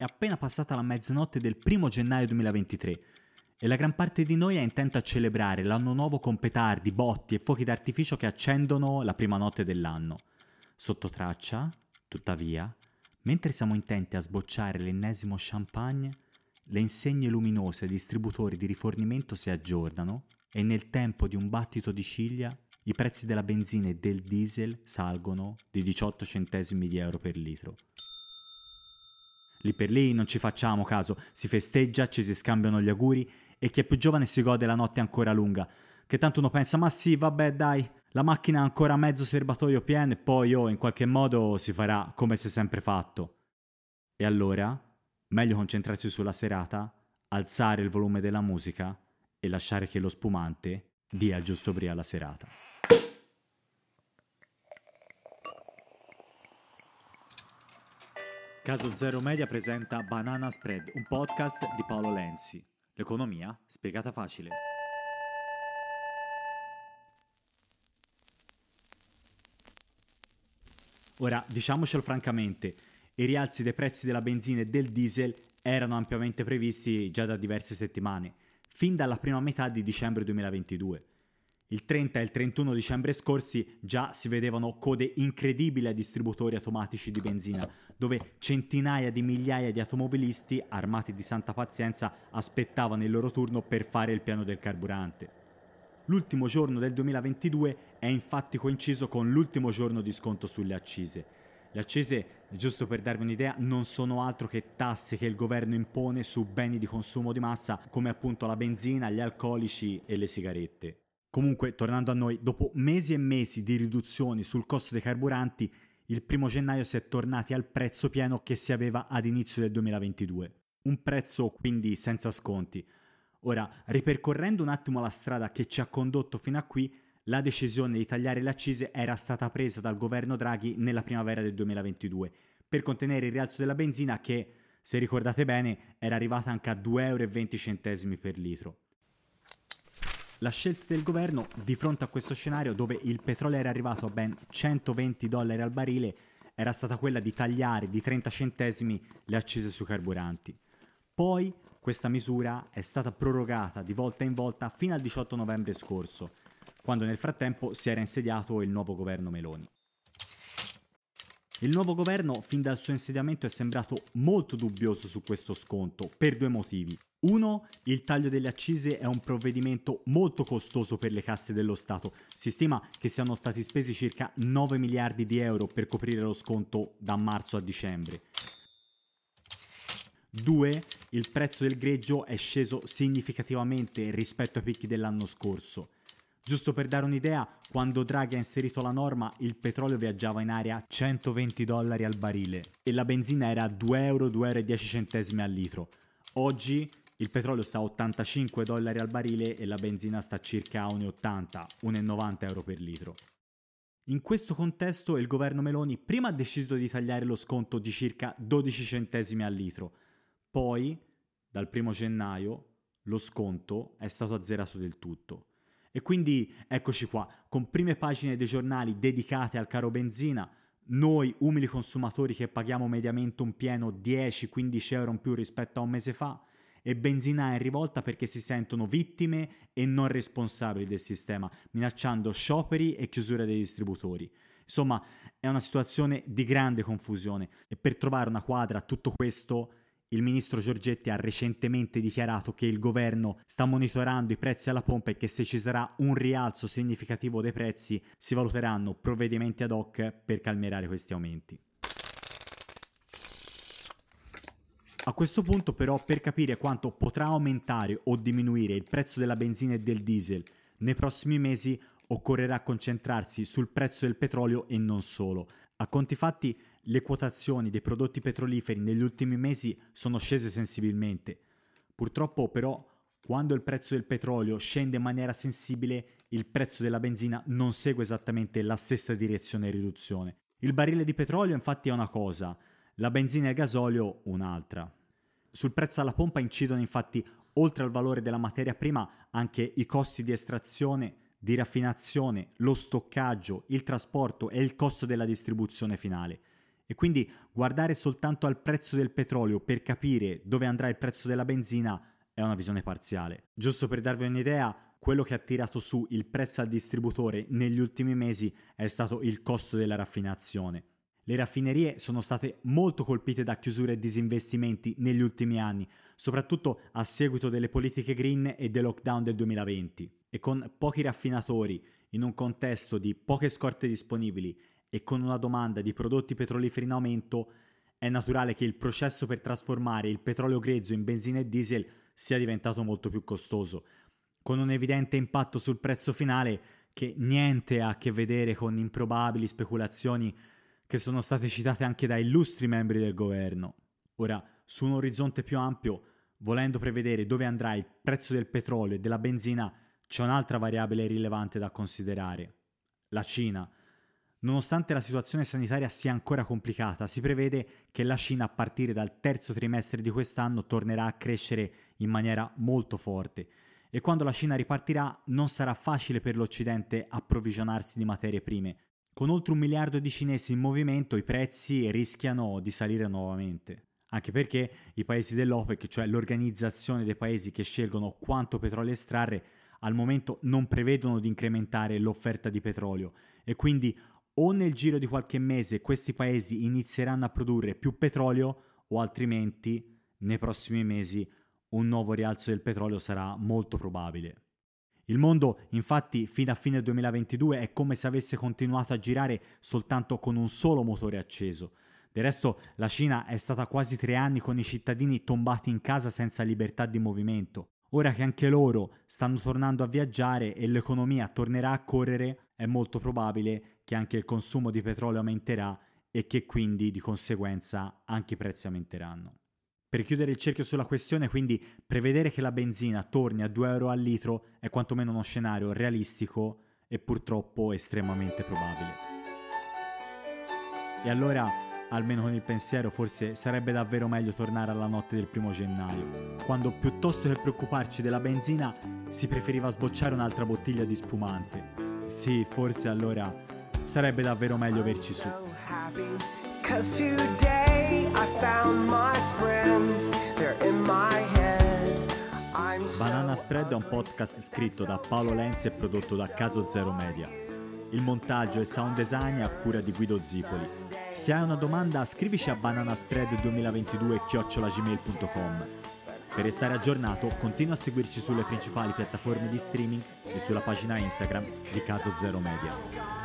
È appena passata la mezzanotte del primo gennaio 2023 e la gran parte di noi è intenta a celebrare l'anno nuovo con petardi, botti e fuochi d'artificio che accendono la prima notte dell'anno. Sotto traccia, tuttavia, mentre siamo intenti a sbocciare l'ennesimo champagne, le insegne luminose ai distributori di rifornimento si aggiornano e nel tempo di un battito di ciglia i prezzi della benzina e del diesel salgono di 18 centesimi di euro per litro. Lì per lì non ci facciamo caso, si festeggia, ci si scambiano gli auguri e chi è più giovane si gode la notte ancora lunga. Che tanto uno pensa, ma sì, vabbè dai, la macchina ha ancora mezzo serbatoio pieno e poi oh, in qualche modo si farà come si è sempre fatto. E allora, meglio concentrarsi sulla serata, alzare il volume della musica e lasciare che lo spumante dia il giusto brio alla serata. Caso Zero Media presenta Banana Spread, un podcast di Paolo Lenzi. L'economia spiegata facile. Ora, diciamocelo francamente, i rialzi dei prezzi della benzina e del diesel erano ampiamente previsti già da diverse settimane, fin dalla prima metà di dicembre 2022. Il 30 e il 31 dicembre scorsi già si vedevano code incredibili a distributori automatici di benzina, dove centinaia di migliaia di automobilisti, armati di santa pazienza, aspettavano il loro turno per fare il piano del carburante. L'ultimo giorno del 2022 è infatti coinciso con l'ultimo giorno di sconto sulle accise. Le accise, giusto per darvi un'idea, non sono altro che tasse che il governo impone su beni di consumo di massa come appunto la benzina, gli alcolici e le sigarette. Comunque, tornando a noi, dopo mesi e mesi di riduzioni sul costo dei carburanti, il primo gennaio si è tornati al prezzo pieno che si aveva ad inizio del 2022. Un prezzo quindi senza sconti. Ora, ripercorrendo un attimo la strada che ci ha condotto fino a qui, la decisione di tagliare le accise era stata presa dal governo Draghi nella primavera del 2022 per contenere il rialzo della benzina che, se ricordate bene, era arrivata anche a 2,20 euro per litro. La scelta del governo di fronte a questo scenario dove il petrolio era arrivato a ben 120 dollari al barile era stata quella di tagliare di 30 centesimi le accise sui carburanti. Poi questa misura è stata prorogata di volta in volta fino al 18 novembre scorso, quando nel frattempo si era insediato il nuovo governo Meloni. Il nuovo governo fin dal suo insediamento è sembrato molto dubbioso su questo sconto per due motivi. Uno, il taglio delle accise è un provvedimento molto costoso per le casse dello Stato. Si stima che siano stati spesi circa 9 miliardi di euro per coprire lo sconto da marzo a dicembre. Due, il prezzo del greggio è sceso significativamente rispetto ai picchi dell'anno scorso. Giusto per dare un'idea, quando Draghi ha inserito la norma, il petrolio viaggiava in area 120 dollari al barile e la benzina era 2 euro, 2 euro e 10 centesimi al litro. Oggi il petrolio sta a 85 dollari al barile e la benzina sta circa a 1,80, 1,90 euro per litro. In questo contesto il governo Meloni prima ha deciso di tagliare lo sconto di circa 12 centesimi al litro, poi, dal 1 gennaio, lo sconto è stato azzerato del tutto. E quindi eccoci qua, con prime pagine dei giornali dedicate al caro benzina, noi umili consumatori che paghiamo mediamente un pieno 10-15 euro in più rispetto a un mese fa, e Benzina è rivolta perché si sentono vittime e non responsabili del sistema, minacciando scioperi e chiusura dei distributori. Insomma, è una situazione di grande confusione e per trovare una quadra a tutto questo il ministro Giorgetti ha recentemente dichiarato che il governo sta monitorando i prezzi alla pompa e che se ci sarà un rialzo significativo dei prezzi si valuteranno provvedimenti ad hoc per calmierare questi aumenti. A questo punto però per capire quanto potrà aumentare o diminuire il prezzo della benzina e del diesel nei prossimi mesi occorrerà concentrarsi sul prezzo del petrolio e non solo. A conti fatti le quotazioni dei prodotti petroliferi negli ultimi mesi sono scese sensibilmente. Purtroppo però quando il prezzo del petrolio scende in maniera sensibile il prezzo della benzina non segue esattamente la stessa direzione di riduzione. Il barile di petrolio infatti è una cosa, la benzina e il gasolio un'altra. Sul prezzo alla pompa incidono infatti, oltre al valore della materia prima, anche i costi di estrazione, di raffinazione, lo stoccaggio, il trasporto e il costo della distribuzione finale. E quindi guardare soltanto al prezzo del petrolio per capire dove andrà il prezzo della benzina è una visione parziale. Giusto per darvi un'idea, quello che ha tirato su il prezzo al distributore negli ultimi mesi è stato il costo della raffinazione. Le raffinerie sono state molto colpite da chiusure e disinvestimenti negli ultimi anni, soprattutto a seguito delle politiche green e del lockdown del 2020. E con pochi raffinatori, in un contesto di poche scorte disponibili e con una domanda di prodotti petroliferi in aumento, è naturale che il processo per trasformare il petrolio grezzo in benzina e diesel sia diventato molto più costoso, con un evidente impatto sul prezzo finale che niente ha a che vedere con improbabili speculazioni che sono state citate anche da illustri membri del governo. Ora, su un orizzonte più ampio, volendo prevedere dove andrà il prezzo del petrolio e della benzina, c'è un'altra variabile rilevante da considerare, la Cina. Nonostante la situazione sanitaria sia ancora complicata, si prevede che la Cina a partire dal terzo trimestre di quest'anno tornerà a crescere in maniera molto forte e quando la Cina ripartirà non sarà facile per l'Occidente approvvigionarsi di materie prime. Con oltre un miliardo di cinesi in movimento i prezzi rischiano di salire nuovamente. Anche perché i paesi dell'OPEC, cioè l'organizzazione dei paesi che scelgono quanto petrolio estrarre, al momento non prevedono di incrementare l'offerta di petrolio e quindi o nel giro di qualche mese questi paesi inizieranno a produrre più petrolio o altrimenti nei prossimi mesi un nuovo rialzo del petrolio sarà molto probabile. Il mondo, infatti, fino a fine 2022 è come se avesse continuato a girare soltanto con un solo motore acceso. Del resto, la Cina è stata quasi tre anni con i cittadini tombati in casa senza libertà di movimento. Ora che anche loro stanno tornando a viaggiare e l'economia tornerà a correre, è molto probabile che anche il consumo di petrolio aumenterà e che quindi di conseguenza anche i prezzi aumenteranno. Per chiudere il cerchio sulla questione, quindi, prevedere che la benzina torni a 2 euro al litro è quantomeno uno scenario realistico e purtroppo estremamente probabile. E allora, almeno con il pensiero, forse sarebbe davvero meglio tornare alla notte del primo gennaio, quando piuttosto che preoccuparci della benzina si preferiva sbocciare un'altra bottiglia di spumante. Sì, forse allora sarebbe davvero meglio averci su. Banana Spread è un podcast scritto da Paolo Lenzi e prodotto da Caso Zero Media. Il montaggio e sound design è a cura di Guido Zipoli. Se hai una domanda scrivici a bananaspread2022-gmail.com Per restare aggiornato continua a seguirci sulle principali piattaforme di streaming e sulla pagina Instagram di Caso Zero Media.